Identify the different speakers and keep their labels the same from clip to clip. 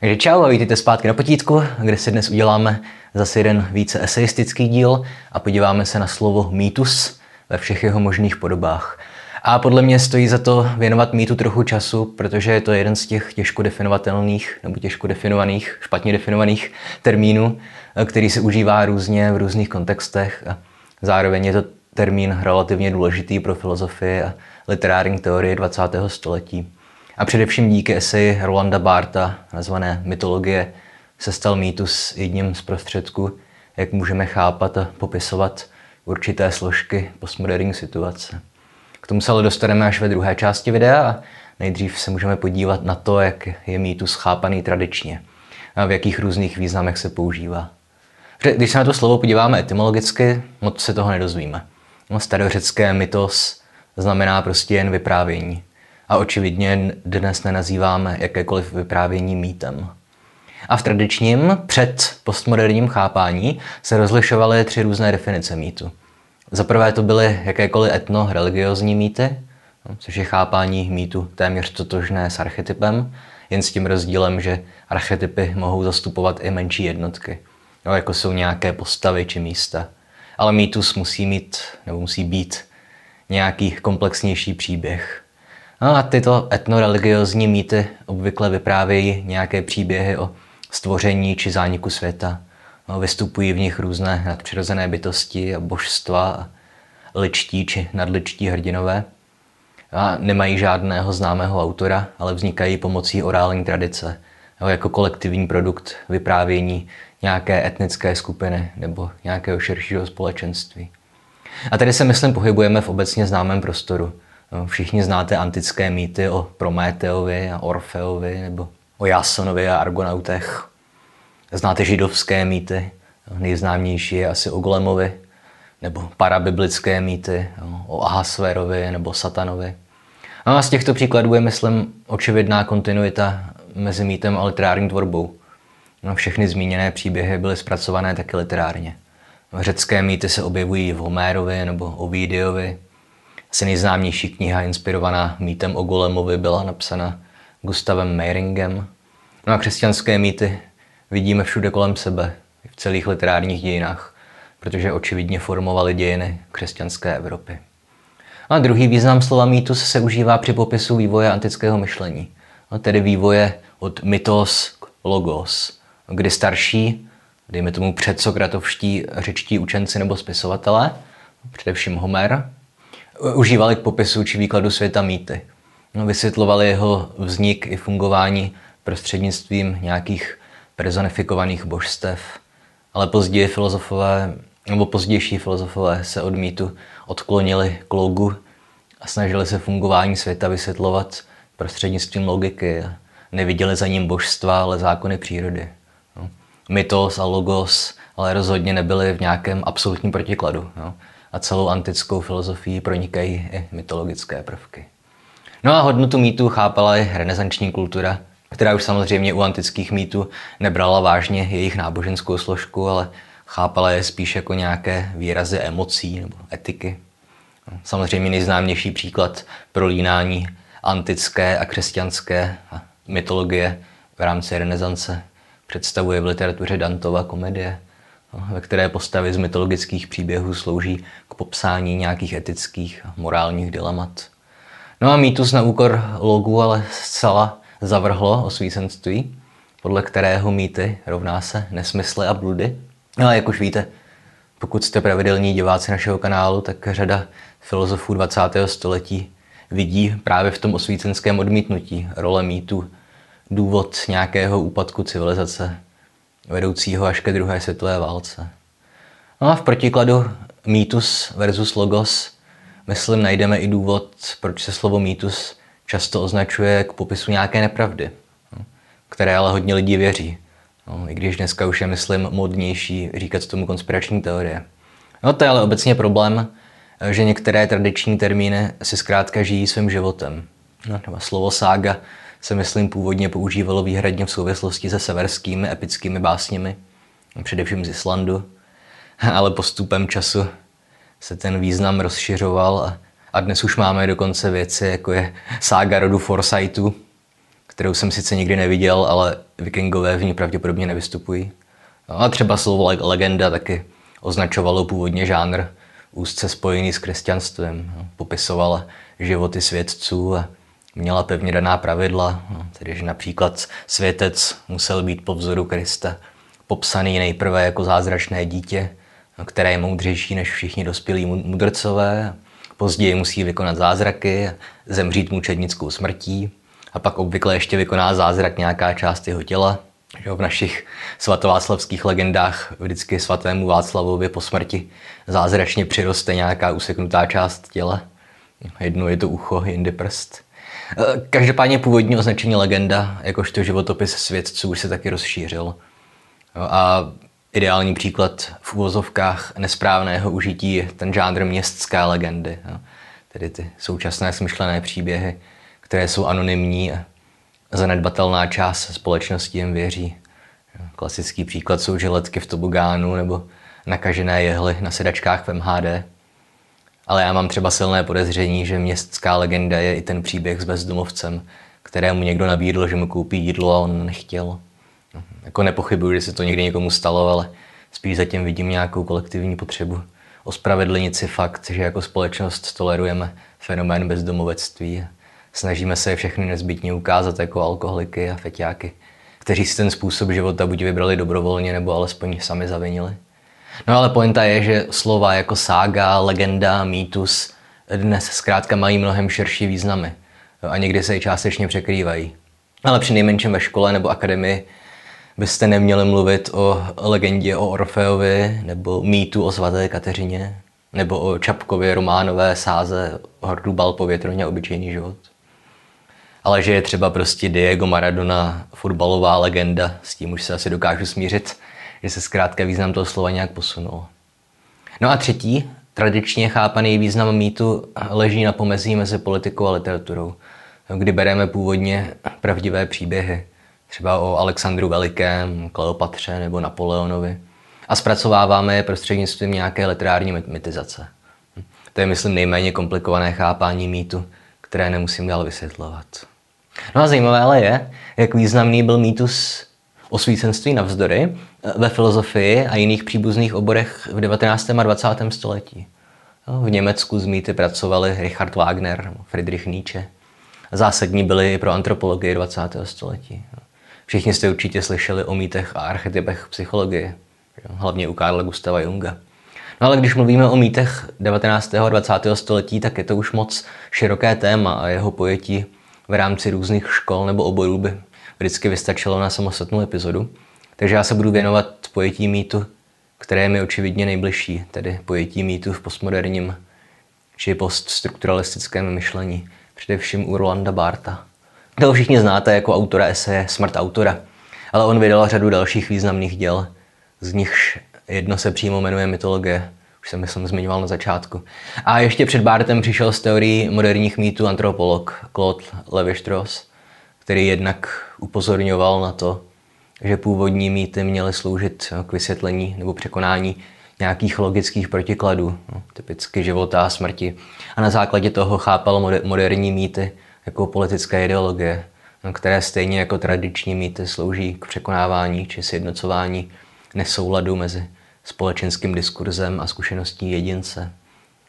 Speaker 1: Takže čau a vítejte zpátky na potítku, kde si dnes uděláme zase jeden více eseistický díl a podíváme se na slovo mýtus ve všech jeho možných podobách. A podle mě stojí za to věnovat mýtu trochu času, protože je to jeden z těch těžko definovatelných nebo těžko definovaných, špatně definovaných termínů, který se užívá různě v různých kontextech. A zároveň je to termín relativně důležitý pro filozofii a literární teorie 20. století. A především díky eseji Rolanda Barta, nazvané Mytologie, se stal mýtus jedním z prostředků, jak můžeme chápat a popisovat určité složky postmoderní situace. K tomu se ale dostaneme až ve druhé části videa a nejdřív se můžeme podívat na to, jak je mýtus chápaný tradičně a v jakých různých významech se používá. Když se na to slovo podíváme etymologicky, moc se toho nedozvíme. No, starořecké mytos znamená prostě jen vyprávění. A očividně dnes nenazýváme jakékoliv vyprávění mýtem. A v tradičním před postmoderním chápání se rozlišovaly tři různé definice mýtu. Za prvé to byly jakékoliv etno-religiozní mýty, no, což je chápání mýtu téměř totožné s archetypem, jen s tím rozdílem, že archetypy mohou zastupovat i menší jednotky, no, jako jsou nějaké postavy či místa. Ale mýtus musí mít, nebo musí být nějaký komplexnější příběh. No a tyto etnoreligiozní mýty obvykle vyprávějí nějaké příběhy o stvoření či zániku světa. No, vystupují v nich různé nadpřirozené bytosti a božstva, a ličtí či nadličtí hrdinové. A nemají žádného známého autora, ale vznikají pomocí orální tradice, no, jako kolektivní produkt vyprávění nějaké etnické skupiny nebo nějakého širšího společenství. A tady se, myslím, pohybujeme v obecně známém prostoru. No, všichni znáte antické mýty o Prometeovi a Orfeovi nebo o Jasonovi a Argonautech. Znáte židovské mýty, nejznámější je asi o Golemovi, nebo parabiblické mýty o Ahasverovi nebo Satanovi. No a z těchto příkladů je, myslím, očividná kontinuita mezi mýtem a literární tvorbou. No, všechny zmíněné příběhy byly zpracované taky literárně. Řecké mýty se objevují v Homérovi nebo Ovidiovi, asi nejznámější kniha inspirovaná mýtem o Golemovi byla napsána Gustavem Meiringem. No a křesťanské mýty vidíme všude kolem sebe, v celých literárních dějinách, protože očividně formovaly dějiny křesťanské Evropy. A druhý význam slova mýtus se užívá při popisu vývoje antického myšlení, no tedy vývoje od mytos k logos, kdy starší, dejme tomu předsokratovští řečtí učenci nebo spisovatelé, především Homer, užívali k popisu či výkladu světa mýty. No, vysvětlovali jeho vznik i fungování prostřednictvím nějakých personifikovaných božstev. Ale později filozofové, nebo pozdější filozofové se od mýtu odklonili k logu a snažili se fungování světa vysvětlovat prostřednictvím logiky. Neviděli za ním božstva, ale zákony přírody. No. Mytos a logos ale rozhodně nebyly v nějakém absolutním protikladu. No a celou antickou filozofii pronikají i mytologické prvky. No a hodnotu mýtů chápala i renesanční kultura, která už samozřejmě u antických mýtů nebrala vážně jejich náboženskou složku, ale chápala je spíš jako nějaké výrazy emocí nebo etiky. Samozřejmě nejznámější příklad prolínání antické a křesťanské mytologie v rámci renesance představuje v literatuře Dantova komedie, které postavy z mytologických příběhů slouží k popsání nějakých etických a morálních dilemat. No a mýtus na úkor logu ale zcela zavrhlo osvícenství, podle kterého mýty rovná se nesmysly a bludy. No a jak už víte, pokud jste pravidelní diváci našeho kanálu, tak řada filozofů 20. století vidí právě v tom osvícenském odmítnutí role mýtu důvod nějakého úpadku civilizace, vedoucího až ke druhé světové válce. No a v protikladu mýtus versus logos, myslím, najdeme i důvod, proč se slovo mýtus často označuje k popisu nějaké nepravdy, no, které ale hodně lidí věří. No, I když dneska už je, myslím, modnější říkat tomu konspirační teorie. No to je ale obecně problém, že některé tradiční termíny si zkrátka žijí svým životem. No, třeba slovo sága se myslím původně používalo výhradně v souvislosti se severskými epickými básněmi, především z Islandu, ale postupem času se ten význam rozšiřoval a, dnes už máme dokonce věci, jako je sága rodu Forsythu, kterou jsem sice nikdy neviděl, ale vikingové v ní pravděpodobně nevystupují. No a třeba slovo legenda taky označovalo původně žánr úzce spojený s křesťanstvím. No, popisovala životy svědců a měla pevně daná pravidla, no, tedy že například světec musel být po vzoru Krista popsaný nejprve jako zázračné dítě, které je moudřejší než všichni dospělí mudrcové, později musí vykonat zázraky, zemřít mučednickou smrtí a pak obvykle ještě vykoná zázrak nějaká část jeho těla. V našich svatováclavských legendách vždycky svatému Václavovi po smrti zázračně přiroste nějaká useknutá část těla. Jednou je to ucho, jindy prst. E, každopádně původní označení legenda, jakožto životopis svědců, už se taky rozšířil. A ideální příklad v úvozovkách nesprávného užití je ten žánr městské legendy. Tedy ty současné smyšlené příběhy, které jsou anonymní a zanedbatelná část společnosti jim věří. Klasický příklad jsou žiletky v tobogánu nebo nakažené jehly na sedačkách v MHD. Ale já mám třeba silné podezření, že městská legenda je i ten příběh s bezdomovcem, kterému někdo nabídl, že mu koupí jídlo a on nechtěl. No, jako nepochybuji, že se to někdy někomu stalo, ale spíš zatím vidím nějakou kolektivní potřebu ospravedlnit si fakt, že jako společnost tolerujeme fenomén bezdomovectví. Snažíme se všechny nezbytně ukázat jako alkoholiky a feťáky, kteří si ten způsob života buď vybrali dobrovolně, nebo alespoň sami zavinili. No ale pointa je, že slova jako sága, legenda, mýtus dnes zkrátka mají mnohem širší významy a někdy se i částečně překrývají. Ale při nejmenším ve škole nebo akademii byste neměli mluvit o legendě o Orfeovi nebo mýtu o svaté Kateřině nebo o Čapkově románové sáze hordu bal povětrně obyčejný život. Ale že je třeba prostě Diego Maradona, fotbalová legenda, s tím už se asi dokážu smířit, že se zkrátka význam toho slova nějak posunul. No a třetí, tradičně chápaný význam mýtu leží na pomezí mezi politikou a literaturou, kdy bereme původně pravdivé příběhy, třeba o Alexandru Velikém, Kleopatře nebo Napoleonovi, a zpracováváme je prostřednictvím nějaké literární mytizace. To je, myslím, nejméně komplikované chápání mýtu, které nemusím dál vysvětlovat. No a zajímavé ale je, jak významný byl mýtus osvícenství navzdory ve filozofii a jiných příbuzných oborech v 19. a 20. století. V Německu z mýty pracovali Richard Wagner, Friedrich Nietzsche. Zásadní byli i pro antropologii 20. století. Všichni jste určitě slyšeli o mýtech a archetypech psychologie, hlavně u Karla Gustava Junga. No ale když mluvíme o mýtech 19. a 20. století, tak je to už moc široké téma a jeho pojetí v rámci různých škol nebo oborů by vždycky vystačilo na samostatnou epizodu. Takže já se budu věnovat pojetí mýtu, které je mi očividně nejbližší, tedy pojetí mýtu v postmoderním či poststrukturalistickém myšlení, především u Rolanda Barta. Toho všichni znáte jako autora eseje Smrt autora, ale on vydal řadu dalších významných děl, z nichž jedno se přímo jmenuje mytologie, už jsem myslím zmiňoval na začátku. A ještě před Bartem přišel z teorií moderních mýtů antropolog Claude Levi-Strauss, který jednak upozorňoval na to, že původní mýty měly sloužit k vysvětlení nebo překonání nějakých logických protikladů, no, typicky života a smrti. A na základě toho chápal moderní mýty jako politické ideologie, no, které stejně jako tradiční mýty slouží k překonávání či sjednocování nesouladu mezi společenským diskurzem a zkušeností jedince.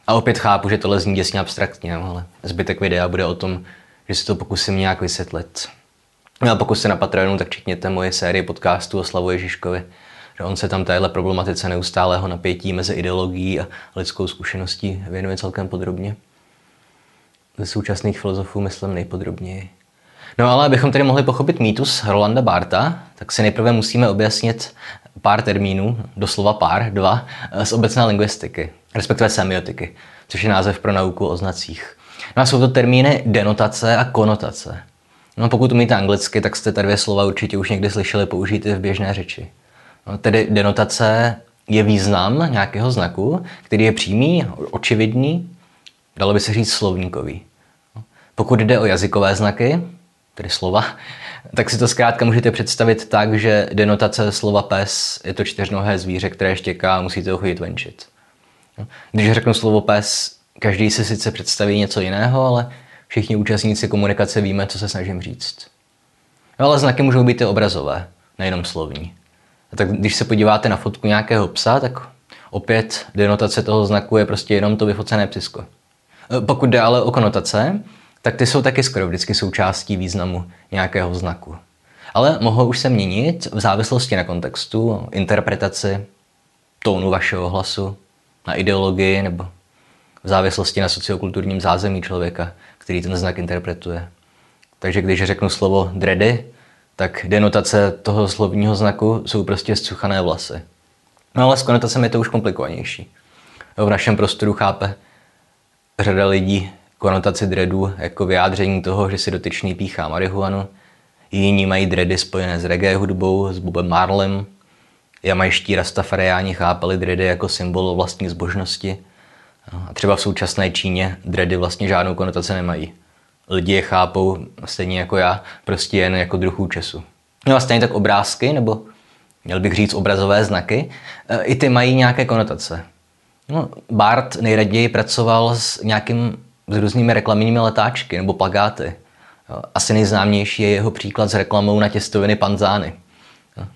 Speaker 1: A opět chápu, že tohle zní děsně abstraktně, ale zbytek videa bude o tom, že si to pokusím nějak vysvětlit. No a pokud jste na Patreonu, tak čekněte moje série podcastů o Slavu Ježiškovi, že on se tam téhle problematice neustálého napětí mezi ideologií a lidskou zkušeností věnuje celkem podrobně. Ze současných filozofů myslím nejpodrobněji. No ale abychom tedy mohli pochopit mýtus Rolanda Barta, tak si nejprve musíme objasnit pár termínů, doslova pár, dva, z obecné lingvistiky, respektive semiotiky, což je název pro nauku o znacích. No a jsou to termíny denotace a konotace. No pokud umíte anglicky, tak jste ta dvě slova určitě už někdy slyšeli použít i v běžné řeči. No, tedy denotace je význam nějakého znaku, který je přímý, očividný, dalo by se říct slovníkový. No, pokud jde o jazykové znaky, tedy slova, tak si to zkrátka můžete představit tak, že denotace slova pes je to čtyřnohé zvíře, které štěká a musíte ho chodit venčit. No, když řeknu slovo pes, každý si sice představí něco jiného, ale všichni účastníci komunikace víme, co se snažím říct. No, ale znaky můžou být i obrazové, nejenom slovní. A tak když se podíváte na fotku nějakého psa, tak opět denotace toho znaku je prostě jenom to vyfocené psisko. E, pokud jde ale o konotace, tak ty jsou taky skoro vždycky součástí významu nějakého znaku. Ale mohou už se měnit v závislosti na kontextu, interpretaci, tónu vašeho hlasu, na ideologii nebo v závislosti na sociokulturním zázemí člověka, který ten znak interpretuje. Takže když řeknu slovo dredy, tak denotace toho slovního znaku jsou prostě zcuchané vlasy. No ale s konotacemi je to už komplikovanější. V našem prostoru chápe řada lidí konotaci dreadu jako vyjádření toho, že si dotyčný píchá marihuanu. Jiní mají dredy spojené s reggae hudbou, s Bobem Marlem. Jamajští rastafariáni chápali dredy jako symbol vlastní zbožnosti. A třeba v současné Číně dredy vlastně žádnou konotaci nemají. Lidi je chápou stejně jako já, prostě jen jako druh účesu. No a stejně tak obrázky, nebo měl bych říct obrazové znaky, e, i ty mají nějaké konotace. No, Bart nejraději pracoval s nějakým s různými reklamními letáčky nebo plagáty. Asi nejznámější je jeho příklad s reklamou na těstoviny panzány.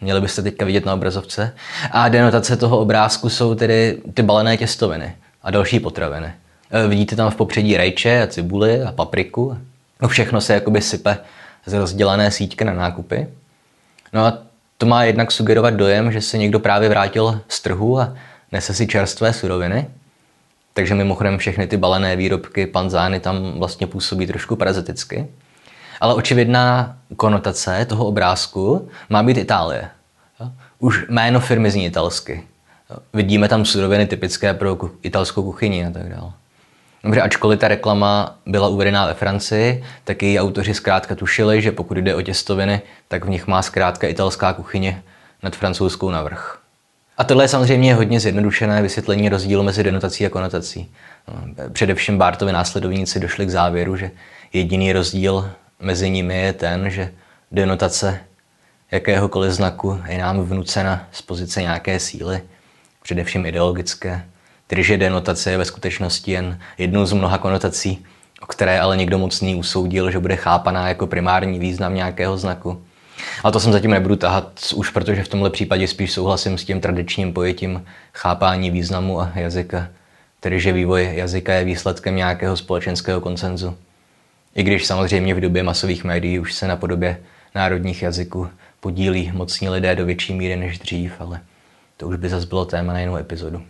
Speaker 1: Měli byste teďka vidět na obrazovce. A denotace toho obrázku jsou tedy ty balené těstoviny a další potraviny. E, vidíte tam v popředí rajče a cibuli a papriku. No všechno se jakoby sype z rozdělané síťky na nákupy. No a to má jednak sugerovat dojem, že se někdo právě vrátil z trhu a nese si čerstvé suroviny. Takže mimochodem všechny ty balené výrobky, panzány tam vlastně působí trošku paraziticky. Ale očividná konotace toho obrázku má být Itálie. Už jméno firmy zní italsky. Vidíme tam suroviny typické pro italskou kuchyni a tak dále. Dobře, ačkoliv ta reklama byla uvedená ve Francii, tak její autoři zkrátka tušili, že pokud jde o těstoviny, tak v nich má zkrátka italská kuchyně nad francouzskou navrh. A tohle je samozřejmě hodně zjednodušené vysvětlení rozdílu mezi denotací a konotací. Především Bartovi následovníci došli k závěru, že jediný rozdíl mezi nimi je ten, že denotace jakéhokoliv znaku je nám vnucena z pozice nějaké síly, především ideologické, tedy že denotace je ve skutečnosti jen jednou z mnoha konotací, o které ale někdo mocný usoudil, že bude chápaná jako primární význam nějakého znaku. Ale to jsem zatím nebudu tahat, už protože v tomhle případě spíš souhlasím s tím tradičním pojetím chápání významu a jazyka, tedy že vývoj jazyka je výsledkem nějakého společenského koncenzu. I když samozřejmě v době masových médií už se na podobě národních jazyků podílí mocní lidé do větší míry než dřív, ale to už by zase bylo téma na jinou epizodu.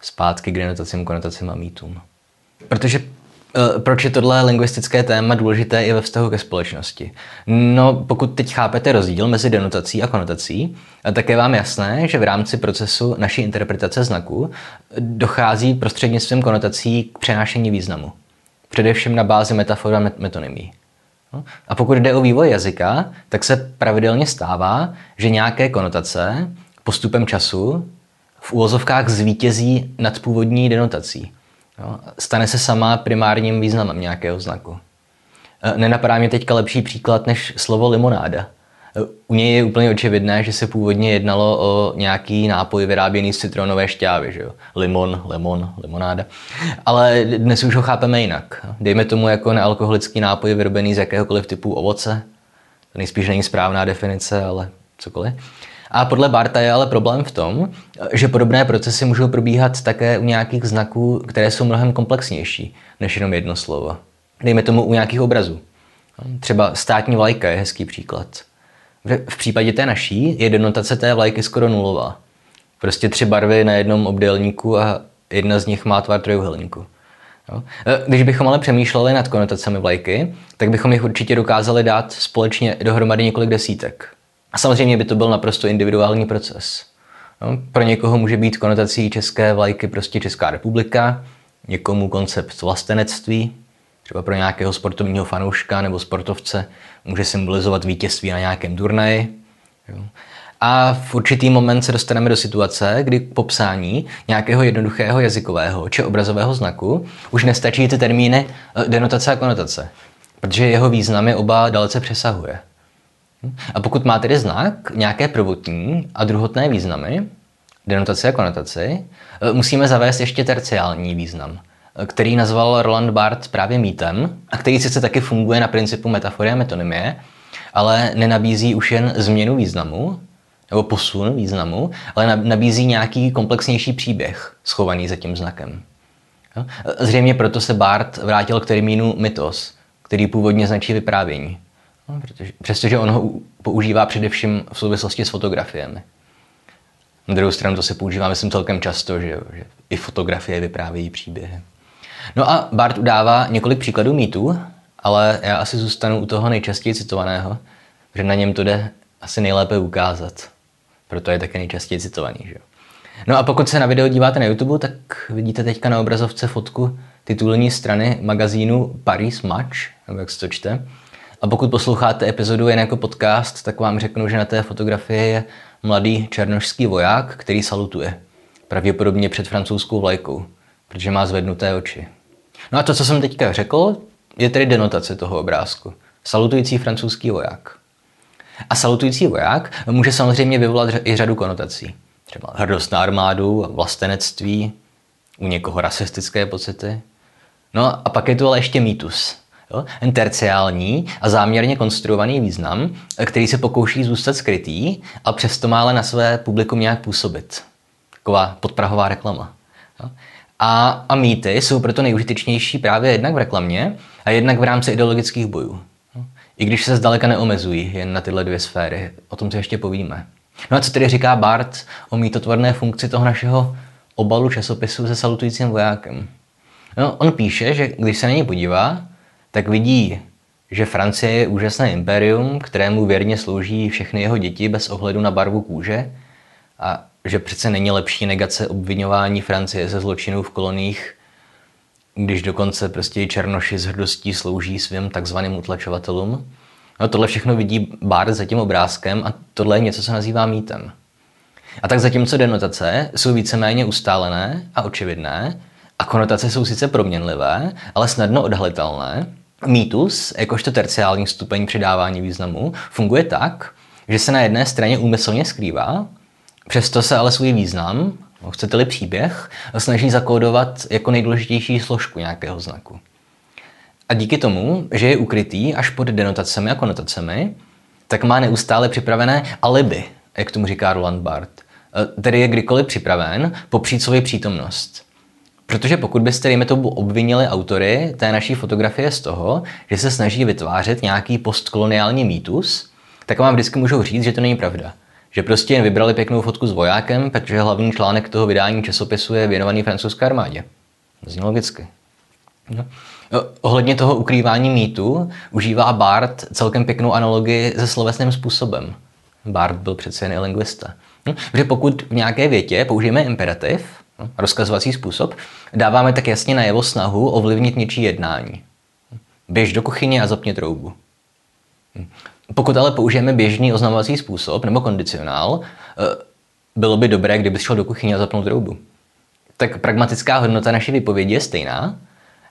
Speaker 1: Zpátky k denotacím, konotacím a mýtům. Protože Eh, proč je tohle lingvistické téma důležité i ve vztahu ke společnosti? No, pokud teď chápete rozdíl mezi denotací a konotací, eh, tak je vám jasné, že v rámci procesu naší interpretace znaku dochází prostřednictvím konotací k přenášení významu. Především na bázi metafor a metonymí. No, a pokud jde o vývoj jazyka, tak se pravidelně stává, že nějaké konotace postupem času v úvozovkách zvítězí nad původní denotací. Jo? Stane se sama primárním významem nějakého znaku. E, nenapadá mě teďka lepší příklad než slovo limonáda. E, u něj je úplně očividné, že se původně jednalo o nějaký nápoj vyráběný z citronové šťávy. Že jo? Limon, lemon, limonáda. Ale dnes už ho chápeme jinak. Dejme tomu jako nealkoholický nápoj vyrobený z jakéhokoliv typu ovoce. To nejspíš není správná definice, ale cokoliv. A podle Barta je ale problém v tom, že podobné procesy můžou probíhat také u nějakých znaků, které jsou mnohem komplexnější než jenom jedno slovo. Dejme tomu u nějakých obrazů. Třeba státní vlajka je hezký příklad. V případě té naší je denotace té vlajky skoro nulová. Prostě tři barvy na jednom obdélníku a jedna z nich má tvar trojuhelníku. Když bychom ale přemýšleli nad konotacemi vlajky, tak bychom jich určitě dokázali dát společně dohromady několik desítek. A samozřejmě by to byl naprosto individuální proces. No, pro někoho může být konotací české vlajky prostě Česká republika, někomu koncept vlastenectví, třeba pro nějakého sportovního fanouška nebo sportovce může symbolizovat vítězství na nějakém turnaji. A v určitý moment se dostaneme do situace, kdy k popsání nějakého jednoduchého jazykového či obrazového znaku už nestačí ty termíny eh, denotace a konotace, protože jeho významy oba dalece přesahuje. A pokud má tedy znak nějaké prvotní a druhotné významy, denotaci a konotaci, eh, musíme zavést ještě terciální význam, eh, který nazval Roland Barthes právě mýtem a který sice taky funguje na principu metafory a metonymie, ale nenabízí už jen změnu významu, nebo posun významu, ale nabízí nějaký komplexnější příběh schovaný za tím znakem. Zřejmě proto se Bart vrátil k termínu mytos, který původně značí vyprávění. No, protože, přestože on ho používá především v souvislosti s fotografiemi. Na druhou stranu to se používá, myslím, celkem často, že, že i fotografie vyprávějí příběhy. No a Bart udává několik příkladů mýtů, ale já asi zůstanu u toho nejčastěji citovaného, že na něm to jde asi nejlépe ukázat. Proto je také nejčastěji citovaný. Že? No a pokud se na video díváte na YouTube, tak vidíte teďka na obrazovce fotku titulní strany magazínu Paris Match, nebo jak se to čte. A pokud posloucháte epizodu jen jako podcast, tak vám řeknu, že na té fotografii je mladý černošský voják, který salutuje. Pravděpodobně před francouzskou vlajkou, protože má zvednuté oči. No a to, co jsem teďka řekl, je tedy denotace toho obrázku. Salutující francouzský voják. A salutující voják může samozřejmě vyvolat i řadu konotací. Třeba hrdost na armádu, vlastenectví, u někoho rasistické pocity. No a pak je tu ale ještě mýtus. Jo? Ten terciální a záměrně konstruovaný význam, který se pokouší zůstat skrytý a přesto má ale na své publikum nějak působit. Taková podprahová reklama. Jo? A, a mýty jsou proto nejužitečnější právě jednak v reklamě a jednak v rámci ideologických bojů. I když se zdaleka neomezují jen na tyhle dvě sféry. O tom si ještě povíme. No a co tedy říká Bart o mýtotvorné funkci toho našeho obalu časopisu se salutujícím vojákem? No, on píše, že když se na něj podívá, tak vidí, že Francie je úžasné imperium, kterému věrně slouží všechny jeho děti bez ohledu na barvu kůže a že přece není lepší negace obvinování Francie ze zločinů v koloních, když dokonce prostě černoši s hrdostí slouží svým takzvaným utlačovatelům. No, tohle všechno vidí Bart za tím obrázkem a tohle je něco, co nazývá mýtem. A tak zatímco denotace jsou víceméně ustálené a očividné, a konotace jsou sice proměnlivé, ale snadno odhalitelné, mýtus, jakožto terciální stupeň přidávání významu, funguje tak, že se na jedné straně úmyslně skrývá, přesto se ale svůj význam, no, chcete-li příběh, snaží zakódovat jako nejdůležitější složku nějakého znaku. A díky tomu, že je ukrytý až pod denotacemi a konotacemi, tak má neustále připravené alibi, jak tomu říká Roland Barth. E, tedy je kdykoliv připraven popřít svoji přítomnost. Protože pokud byste, dejme tomu, obvinili autory té naší fotografie z toho, že se snaží vytvářet nějaký postkoloniální mýtus, tak vám vždycky můžou říct, že to není pravda. Že prostě jen vybrali pěknou fotku s vojákem, protože hlavní článek toho vydání časopisu je věnovaný francouzské armádě. Zní logicky. No. Ohledně toho ukrývání mýtu užívá Bart celkem pěknou analogii se slovesným způsobem. Bart byl přece jen i lingvista. No, pokud v nějaké větě použijeme imperativ, rozkazovací způsob, dáváme tak jasně najevo snahu ovlivnit něčí jednání. Běž do kuchyně a zapni troubu. Pokud ale použijeme běžný oznamovací způsob nebo kondicionál, eh, bylo by dobré, kdyby šel do kuchyně a zapnul troubu. Tak pragmatická hodnota naší vypovědi je stejná,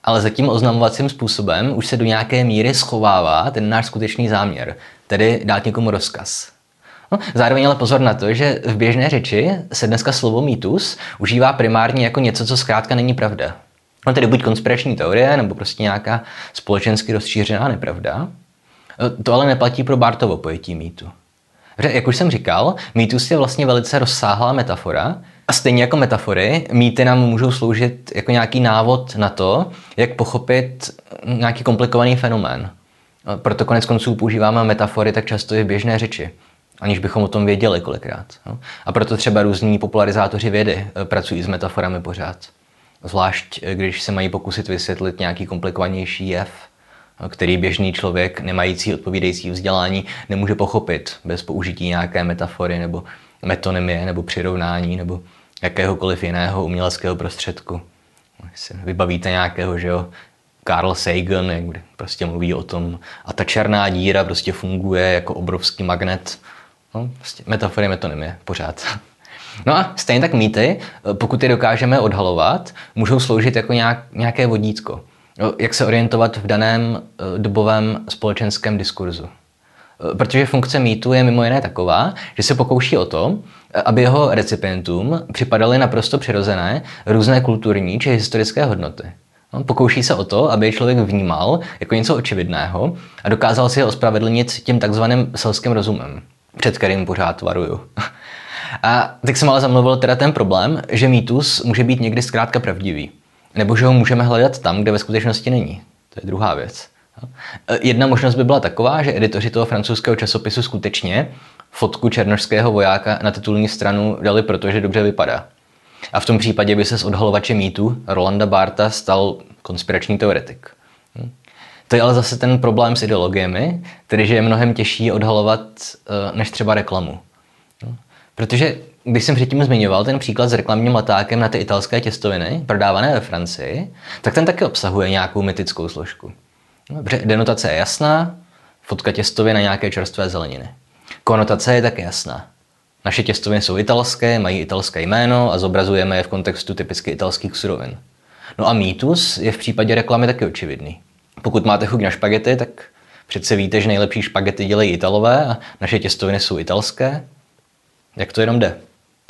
Speaker 1: ale za tím oznamovacím způsobem už se do nějaké míry schovává ten náš skutečný záměr, tedy dát někomu rozkaz. No, zároveň ale pozor na to, že v běžné řeči se dneska slovo mýtus užívá primárně jako něco, co zkrátka není pravda. No tedy buď konspirační teorie, nebo prostě nějaká společensky rozšířená nepravda. To ale neplatí pro Bartovo pojetí mýtu. Jak už jsem říkal, mýtus je vlastně velice rozsáhlá metafora, a stejně jako metafory, mýty nám můžou sloužit jako nějaký návod na to, jak pochopit nějaký komplikovaný fenomén. Proto konec konců používáme metafory tak často i v běžné řeči, aniž bychom o tom věděli kolikrát. A proto třeba různí popularizátoři vědy eh, pracují s metaforami pořád. Zvlášť, eh, když se mají pokusit vysvětlit nějaký komplikovanější jev, eh, který běžný člověk, nemající odpovídající vzdělání, nemůže pochopit bez použití nějaké metafory nebo metonymie nebo přirovnání nebo jakéhokoliv jiného uměleckého prostředku. Si vybavíte nějakého, že jo, Carl Sagan, jak prostě mluví o tom, a ta černá díra prostě funguje jako obrovský magnet. No, prostě metafory metonymie, pořád. No a stejně tak mýty, pokud je dokážeme odhalovat, můžou sloužit jako nějak, nějaké vodítko. Jak se orientovat v daném eh, dobovém společenském diskurzu. Protože funkce mýtu je mimo jiné taková, že se pokouší o to, aby jeho recipientům připadaly naprosto přirozené různé kulturní či historické hodnoty. No, pokouší se o to, aby člověk vnímal jako něco očividného a dokázal si ho ospravedlnit tím takzvaným selským rozumem, před kterým pořád varuju. A tak jsem ale zamluvil teda ten problém, že mýtus může být někdy zkrátka pravdivý. Nebo že ho můžeme hledat tam, kde ve skutečnosti není. To je druhá věc. Jedna možnost by byla taková, že editoři toho francouzského časopisu skutečně fotku černožského vojáka na titulní stranu dali, protože dobře vypadá. A v tom případě by se z odhalovače mýtu Rolanda Barta stal konspirační teoretik. To je ale zase ten problém s ideologiemi, tedy že je mnohem těžší odhalovat eh, než třeba reklamu. Hm? Protože když jsem předtím zmiňoval ten příklad s reklamním letákem na ty italské těstoviny, prodávané ve Francii, tak ten taky obsahuje nějakou mytickou složku. No, dobře, denotace je jasná, fotka těstoviny na nějaké čerstvé zeleniny. Konotace je také jasná. Naše těstoviny jsou italské, mají italské jméno a zobrazujeme je v kontextu typicky italských surovin. No a mýtus je v případě reklamy taky očividný. Pokud máte chuť na špagety, tak přece víte, že nejlepší špagety dělají Italové a naše těstoviny jsou italské. Jak to jenom jde?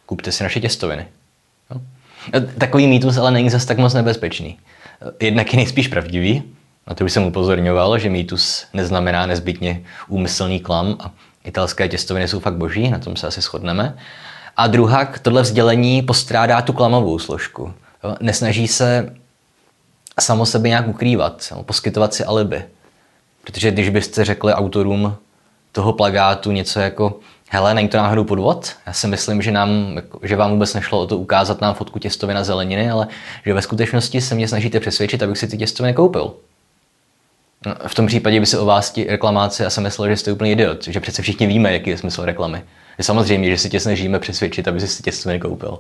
Speaker 1: Kupte si naše těstoviny. No. Takový mýtus ale není zase tak moc nebezpečný. Jednak je nejspíš pravdivý, na to už jsem upozorňoval, že mýtus neznamená nezbytně úmyslný klam a italské těstoviny jsou fakt boží, na tom se asi shodneme. A druhá, tohle vzdělení postrádá tu klamovou složku. Nesnaží se samo sebe nějak ukrývat, poskytovat si alibi. Protože když byste řekli autorům toho plagátu něco jako hele, není to náhodou podvod? Já si myslím, že, nám, jako, že vám vůbec nešlo o to ukázat nám fotku těstoviny na zeleniny, ale že ve skutečnosti se mě snažíte přesvědčit, abych si ty těstoviny koupil. No, v tom případě by se o vás ti reklamáci, já jsem myslel, že jste úplný idiot, že přece všichni víme, jaký je smysl reklamy. Je samozřejmě, že si tě snažíme přesvědčit, aby si těstoviny koupil.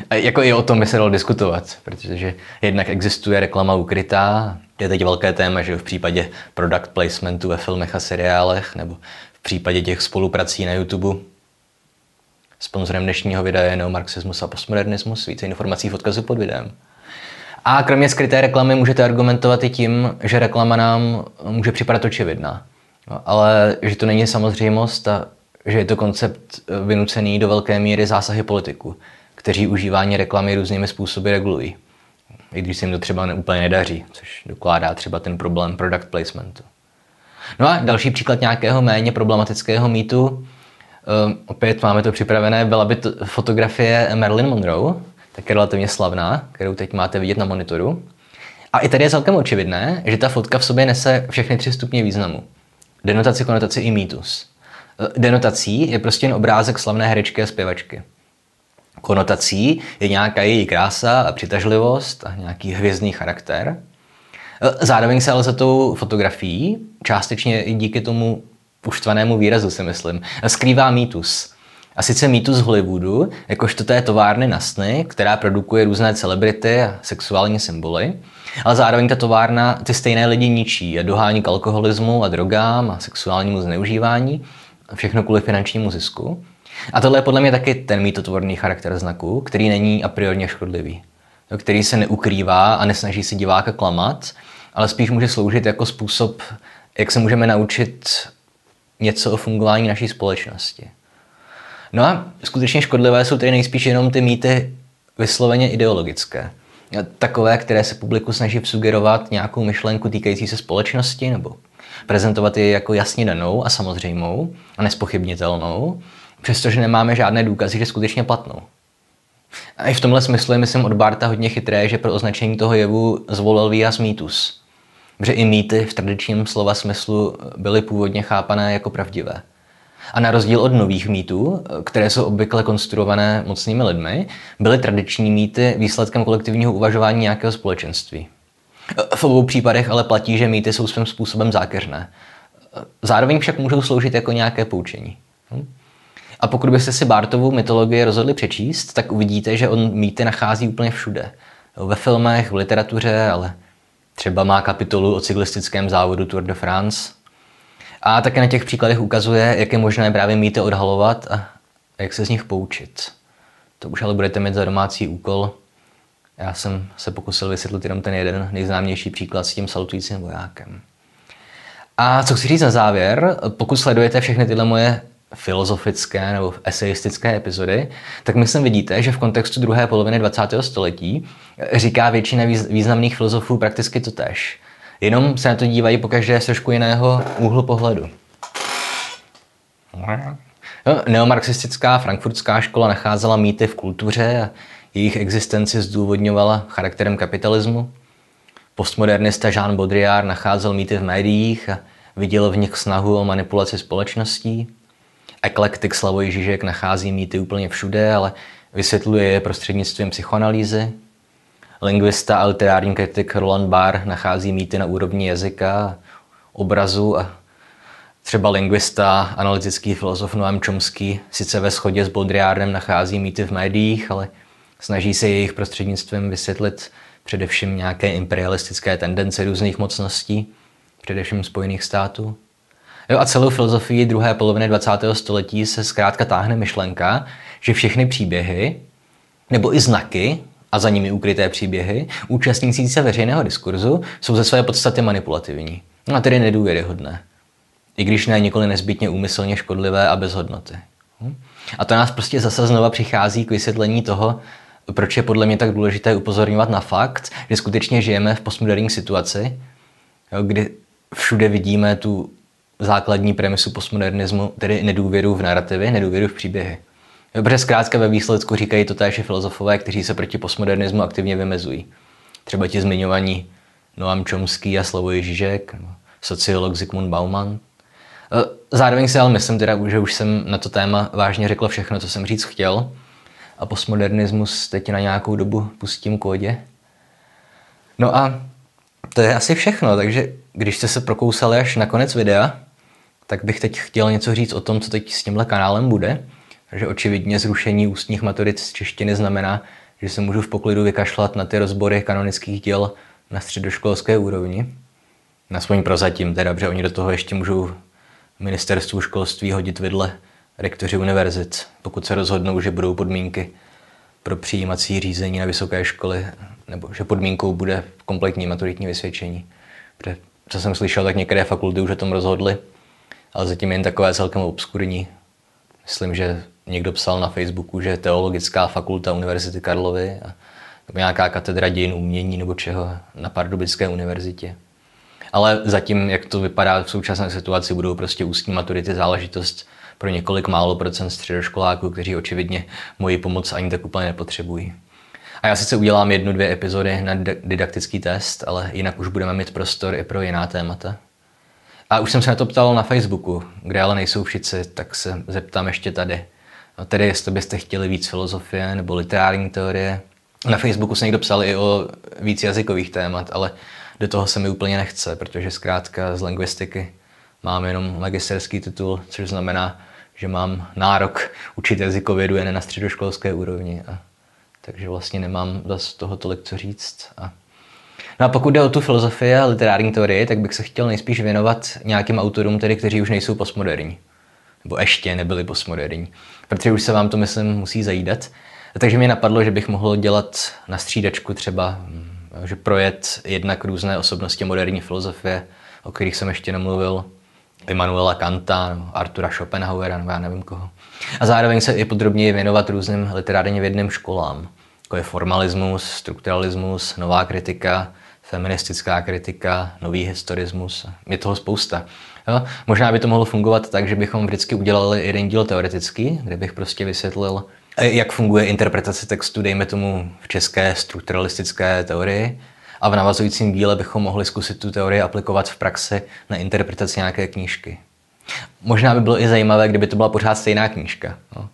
Speaker 1: No. A jako i o tom by se dalo diskutovat, protože jednak existuje reklama ukrytá, je teď velké téma, že v případě product placementu ve filmech a seriálech, nebo v případě těch spoluprací na YouTube. Sponzorem dnešního videa je neomarxismus a postmodernismus. Více informací v odkazu pod videem. A kromě skryté reklamy můžete argumentovat i tím, že reklama nám může připadat očividná. Ale že to není samozřejmost a že je to koncept vynucený do velké míry zásahy politiku, kteří užívání reklamy různými způsoby regulují. I když se jim to třeba úplně nedaří, což dokládá třeba ten problém product placementu. No a další příklad nějakého méně problematického mýtu, um, opět máme to připravené, byla by to fotografie Marilyn Monroe, je relativně slavná, kterou teď máte vidět na monitoru. A i tady je celkem očividné, že ta fotka v sobě nese všechny tři stupně významu. Denotaci, konotaci i mýtus. E, denotací je prostě jen obrázek slavné herečky a zpěvačky. Konotací je nějaká její krása a přitažlivost a nějaký hvězdný charakter. E, zároveň se ale za tou fotografií, částečně i díky tomu uštvanému výrazu si myslím, skrývá mýtus – a sice mýtus Hollywoodu, jakožto té továrny na sny, která produkuje různé celebrity a sexuální symboly, ale zároveň ta továrna ty stejné lidi ničí a dohání k alkoholismu a drogám a sexuálnímu zneužívání, všechno kvůli finančnímu zisku. A tohle je podle mě taky ten mýtotvorný charakter znaku, který není a priorně škodlivý, který se neukrývá a nesnaží si diváka klamat, ale spíš může sloužit jako způsob, jak se můžeme naučit něco o fungování naší společnosti. No a skutečně škodlivé jsou tedy nejspíš jenom ty mýty vysloveně ideologické. Takové, které se publiku snaží sugerovat nějakou myšlenku týkající se společnosti nebo prezentovat ji jako jasně danou a samozřejmou a nespochybnitelnou, přestože nemáme žádné důkazy, že skutečně platnou. A i v tomhle smyslu je, myslím, od Barta hodně chytré, že pro označení toho jevu zvolil výraz mýtus. Protože i mýty v tradičním slova smyslu byly původně chápané jako pravdivé. A na rozdíl od nových mýtů, které jsou obvykle konstruované mocnými lidmi, byly tradiční mýty výsledkem kolektivního uvažování nějakého společenství. V obou případech ale platí, že mýty jsou svým způsobem zákeřné. Zároveň však můžou sloužit jako nějaké poučení. A pokud byste si Bartovu mytologii rozhodli přečíst, tak uvidíte, že on mýty nachází úplně všude. Ve filmech, v literatuře, ale třeba má kapitolu o cyklistickém závodu Tour de France, a také na těch příkladech ukazuje, jak je možné právě mýty odhalovat a jak se z nich poučit. To už ale budete mít za domácí úkol. Já jsem se pokusil vysvětlit jenom ten jeden nejznámější příklad s tím salutujícím vojákem. A co chci říct na závěr, pokud sledujete všechny tyhle moje filozofické nebo eseistické epizody, tak myslím vidíte, že v kontextu druhé poloviny 20. století říká většina významných filozofů prakticky to tež. Jenom se na to dívají pokaždé z trošku jiného úhlu pohledu. No, neomarxistická frankfurtská škola nacházela mýty v kultuře a jejich existenci zdůvodňovala charakterem kapitalismu. Postmodernista Jean Baudrillard nacházel mýty v médiích a viděl v nich snahu o manipulaci společností. Eklektik Slavoj Žižek nachází mýty úplně všude, ale vysvětluje je prostřednictvím psychoanalýzy. Lingvista a literární kritik Roland Barr nachází mýty na úrovni jazyka, obrazu a třeba lingvista, analytický filozof Noam Chomsky sice ve shodě s Baudrillardem nachází mýty v médiích, ale snaží se jejich prostřednictvím vysvětlit především nějaké imperialistické tendence různých mocností, především Spojených států. Jo, a celou filozofii druhé poloviny 20. století se zkrátka táhne myšlenka, že všechny příběhy, nebo i znaky, a za nimi ukryté příběhy, účastnící se veřejného diskurzu, jsou ze své podstaty manipulativní, no a tedy nedůvěryhodné. I když ne nikoli nezbytně úmyslně škodlivé a bez hodnoty. Hm? A to nás prostě zase znova přichází k vysvětlení toho, proč je podle mě tak důležité upozorňovat na fakt, že skutečně žijeme v postmoderní situaci, kdy všude vidíme tu základní premisu postmodernismu, tedy nedůvěru v narrativy, nedůvěru v příběhy. Protože zkrátka ve výsledku říkají to též filozofové, kteří se proti postmodernismu aktivně vymezují. Třeba ti zmiňovaní Noam Chomsky a Slavoj Žižek, sociolog Zygmunt Bauman. E, zároveň si ale myslím teda, že už jsem na to téma vážně řekl všechno, co jsem říct chtěl a postmodernismus teď na nějakou dobu pustím kódě. No a to je asi všechno, takže když jste se prokousali až na konec videa, tak bych teď chtěl něco říct o tom, co teď s tímhle kanálem bude. Takže očividně zrušení ústních maturit z češtiny znamená, že se můžu v poklidu vykašlat na ty rozbory kanonických děl na středoškolské úrovni. Aspoň prozatím teda, protože oni do toho ještě můžou ministerstvu školství hodit vidle rektoři univerzit, pokud se rozhodnou, že budou podmínky pro přijímací řízení na vysoké školy, nebo že podmínkou bude kompletní maturitní vysvědčení. Protože, co jsem slyšel, tak některé fakulty už o tom rozhodly, ale zatím jen takové celkem obskurní. Myslím, že někdo psal na Facebooku, že Teologická fakulta Univerzity Karlovy a nějaká katedra dějin umění nebo čeho na Pardubické univerzitě. Ale zatím, jak to vypadá v současné situaci, budou prostě ústní maturity záležitost pro několik málo procent středoškoláků, kteří očividně moji pomoc ani tak úplně nepotřebují. A já sice udělám jednu, dvě epizody na didaktický test, ale jinak už budeme mít prostor i pro jiná témata. A už jsem se na to ptal na Facebooku, kde ale nejsou všichni, tak se zeptám ještě tady. No tedy, jestli byste chtěli víc filozofie nebo literární teorie. Na Facebooku se někdo psal i o víc jazykových témat, ale do toho se mi úplně nechce, protože zkrátka z lingvistiky mám jenom magisterský titul, což znamená, že mám nárok učit jazykovědu jen na středoškolské úrovni. A, takže vlastně nemám z toho tolik co říct. A, no a pokud jde o tu filozofii a literární teorii, tak bych se chtěl nejspíš věnovat nějakým autorům, tedy, kteří už nejsou postmoderní. Nebo ještě nebyli postmoderní. Protože už se vám to, myslím, musí zajídat. Takže mi napadlo, že bych mohl dělat na střídačku třeba, že projet jednak různé osobnosti moderní filozofie, o kterých jsem ještě nemluvil, Immanuela Kanta, Artura Schopenhauera, nebo já nevím koho. A zároveň se i podrobněji věnovat různým literárně vědným školám, jako je formalismus, strukturalismus, nová kritika, feministická kritika, nový historismus. Je toho spousta. Jo? Možná by to mohlo fungovat tak, že bychom vždycky udělali jeden díl teoretický, kde bych prostě vysvětlil, jak funguje interpretace textu, dejme tomu v české strukturalistické teorii, a v navazujícím díle bychom mohli zkusit tu teorii aplikovat v praxi na interpretaci nějaké knížky. Možná by bylo i zajímavé, kdyby to byla pořád stejná knížka. No.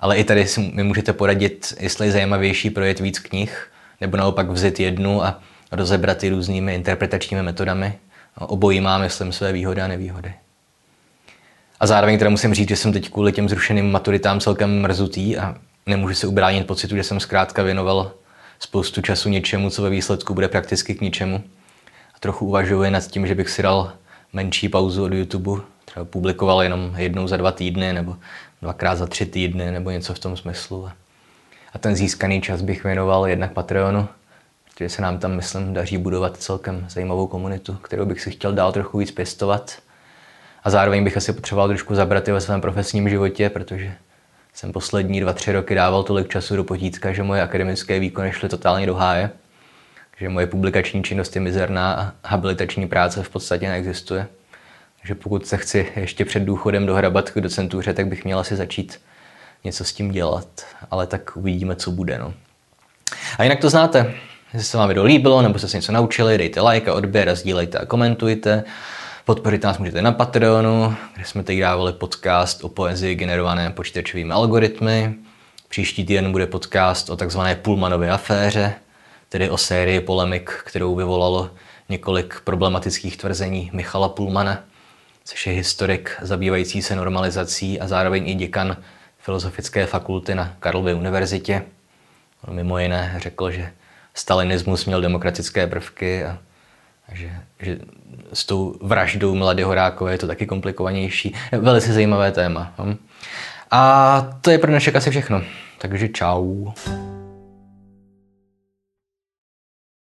Speaker 1: Ale i tady si mi můžete poradit, jestli je zajímavější projet víc knih, nebo naopak vzít jednu a rozebrat ji různými interpretačními metodami. Obojí má, myslím, své výhody a nevýhody. A zároveň teda musím říct, že jsem teď kvůli těm zrušeným maturitám celkem mrzutý a nemůžu se ubránit pocitu, že jsem zkrátka věnoval spoustu času něčemu, co ve výsledku bude prakticky k ničemu. A trochu uvažuji nad tím, že bych si dal menší pauzu od YouTube, třeba publikoval jenom jednou za dva týdny nebo dvakrát za tři týdny nebo něco v tom smyslu. A ten získaný čas bych věnoval jednak Patreonu, protože se nám tam, myslím, daří budovat celkem zajímavou komunitu, kterou bych si chtěl dál trochu víc pěstovat. A zároveň bych asi potřeboval trošku zabrat i ve svém profesním životě, protože jsem poslední dva, tři roky dával tolik času do potítka, že moje akademické výkony šly totálně do háje, že moje publikační činnost je mizerná a habilitační práce v podstatě neexistuje. Takže pokud se chci ještě před důchodem dohrabat k docentuře, tak bych měla si začít něco s tím dělat. Ale tak uvidíme, co bude. No. A jinak to znáte. Jestli se vám video líbilo, nebo jste se něco naučili, dejte like a odběr a sdílejte a komentujte. Podporit nás můžete na Patreonu, kde jsme teď dávali podcast o poezii generované počítačovými algoritmy. Příští týden bude podcast o takzvané Pullmanově aféře, tedy o sérii polemik, kterou vyvolalo několik problematických tvrzení Michala Pullmana, což je historik zabývající se normalizací a zároveň i děkan Filozofické fakulty na Karlově univerzitě. On mimo jiné řekl, že stalinismus měl demokratické prvky a, že, že s tou vraždou Mladé Horákové je to taky komplikovanější. Velice zajímavé téma. Hm? A to je pro dnešek asi všechno. Takže čau.